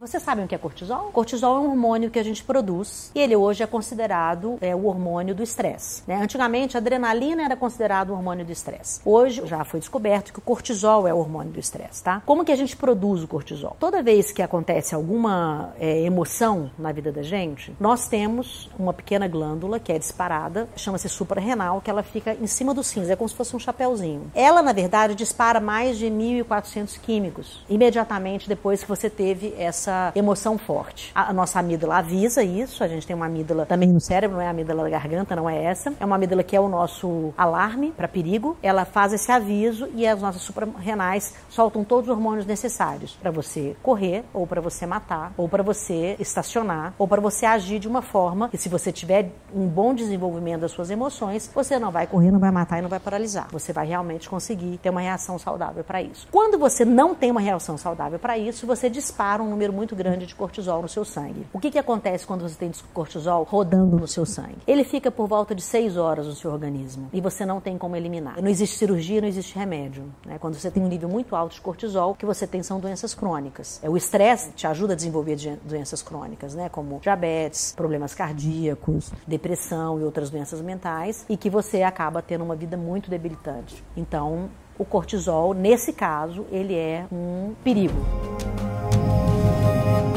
Você sabe o que é cortisol? Cortisol é um hormônio que a gente produz e ele hoje é considerado é, o hormônio do estresse. Né? Antigamente, a adrenalina era considerado o hormônio do estresse. Hoje já foi descoberto que o cortisol é o hormônio do estresse, tá? Como que a gente produz o cortisol? Toda vez que acontece alguma é, emoção na vida da gente, nós temos uma pequena glândula que é disparada, chama-se suprarrenal, que ela fica em cima do cinza, é como se fosse um chapéuzinho. Ela, na verdade, dispara mais de 1.400 químicos imediatamente depois que você teve essa essa emoção forte. A, nossa amígdala avisa isso, a gente tem uma amígdala também no cérebro, não é a amígdala da garganta, não é essa. É uma amígdala que é o nosso alarme para perigo. Ela faz esse aviso e as nossas suprarrenais soltam todos os hormônios necessários para você correr, ou para você matar, ou para você estacionar, ou para você agir de uma forma que se você tiver um bom desenvolvimento das suas emoções, você não vai correr, não vai matar e não vai paralisar. Você vai realmente conseguir ter uma reação saudável para isso. Quando você não tem uma reação saudável para isso, você dispara um número muito grande de cortisol no seu sangue. O que, que acontece quando você tem cortisol rodando no seu sangue? Ele fica por volta de 6 horas no seu organismo e você não tem como eliminar. Não existe cirurgia, não existe remédio. Né? Quando você tem um nível muito alto de cortisol, o que você tem são doenças crônicas. É, o estresse te ajuda a desenvolver doenças crônicas, né? como diabetes, problemas cardíacos, depressão e outras doenças mentais, e que você acaba tendo uma vida muito debilitante. Então, o cortisol, nesse caso, ele é um perigo. Thank you.